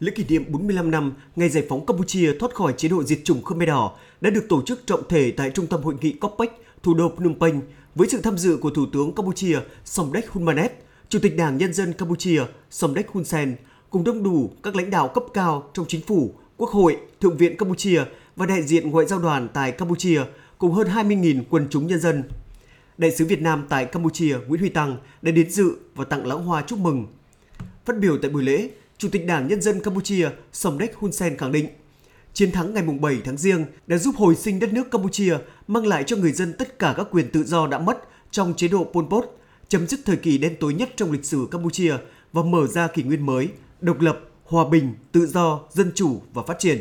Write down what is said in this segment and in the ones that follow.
Lễ kỷ niệm 45 năm ngày giải phóng Campuchia thoát khỏi chế độ diệt chủng Khmer Đỏ đã được tổ chức trọng thể tại Trung tâm Hội nghị COPEC, thủ đô Phnom Penh, với sự tham dự của Thủ tướng Campuchia Somdech Hunmanet, Chủ tịch Đảng Nhân dân Campuchia Somdech Hun Sen, cùng đông đủ các lãnh đạo cấp cao trong chính phủ, quốc hội, thượng viện Campuchia và đại diện ngoại giao đoàn tại Campuchia, cùng hơn 20.000 quần chúng nhân dân. Đại sứ Việt Nam tại Campuchia Nguyễn Huy Tăng đã đến dự và tặng lãng hoa chúc mừng. Phát biểu tại buổi lễ, Chủ tịch Đảng Nhân dân Campuchia Somdech Hun Sen khẳng định, chiến thắng ngày 7 tháng Giêng đã giúp hồi sinh đất nước Campuchia, mang lại cho người dân tất cả các quyền tự do đã mất trong chế độ Pol Pot, chấm dứt thời kỳ đen tối nhất trong lịch sử Campuchia và mở ra kỷ nguyên mới, độc lập, hòa bình, tự do, dân chủ và phát triển.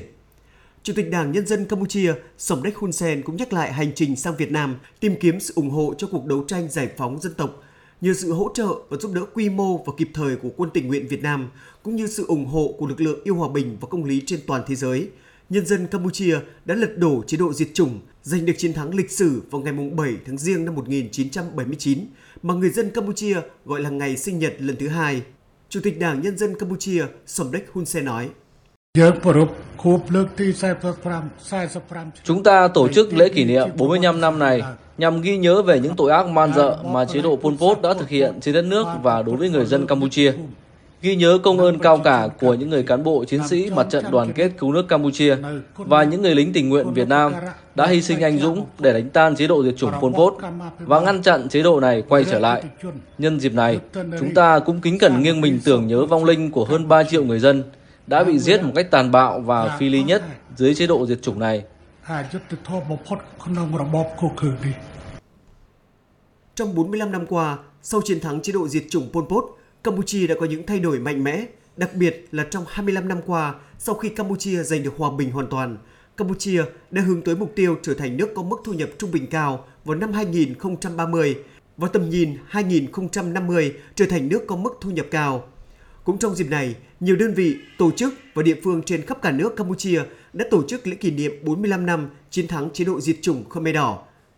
Chủ tịch Đảng Nhân dân Campuchia Somdech Hun Sen cũng nhắc lại hành trình sang Việt Nam tìm kiếm sự ủng hộ cho cuộc đấu tranh giải phóng dân tộc nhờ sự hỗ trợ và giúp đỡ quy mô và kịp thời của quân tình nguyện Việt Nam cũng như sự ủng hộ của lực lượng yêu hòa bình và công lý trên toàn thế giới, nhân dân Campuchia đã lật đổ chế độ diệt chủng, giành được chiến thắng lịch sử vào ngày 7 tháng Giêng năm 1979 mà người dân Campuchia gọi là ngày sinh nhật lần thứ hai. Chủ tịch Đảng Nhân dân Campuchia Somdech Hun Sen nói. Chúng ta tổ chức lễ kỷ niệm 45 năm này nhằm ghi nhớ về những tội ác man dợ mà chế độ Pol Pot đã thực hiện trên đất nước và đối với người dân Campuchia. Ghi nhớ công ơn cao cả của những người cán bộ chiến sĩ mặt trận đoàn kết cứu nước Campuchia và những người lính tình nguyện Việt Nam đã hy sinh anh dũng để đánh tan chế độ diệt chủng Pol Pot và ngăn chặn chế độ này quay trở lại. Nhân dịp này, chúng ta cũng kính cẩn nghiêng mình tưởng nhớ vong linh của hơn 3 triệu người dân đã bị giết một cách tàn bạo và phi lý nhất dưới chế độ diệt chủng này. Trong 45 năm qua, sau chiến thắng chế độ diệt chủng Pol Pot, Campuchia đã có những thay đổi mạnh mẽ, đặc biệt là trong 25 năm qua, sau khi Campuchia giành được hòa bình hoàn toàn, Campuchia đã hướng tới mục tiêu trở thành nước có mức thu nhập trung bình cao vào năm 2030 và tầm nhìn 2050 trở thành nước có mức thu nhập cao. Cũng trong dịp này, nhiều đơn vị, tổ chức và địa phương trên khắp cả nước Campuchia đã tổ chức lễ kỷ niệm 45 năm chiến thắng chế độ diệt chủng Khmer Đỏ –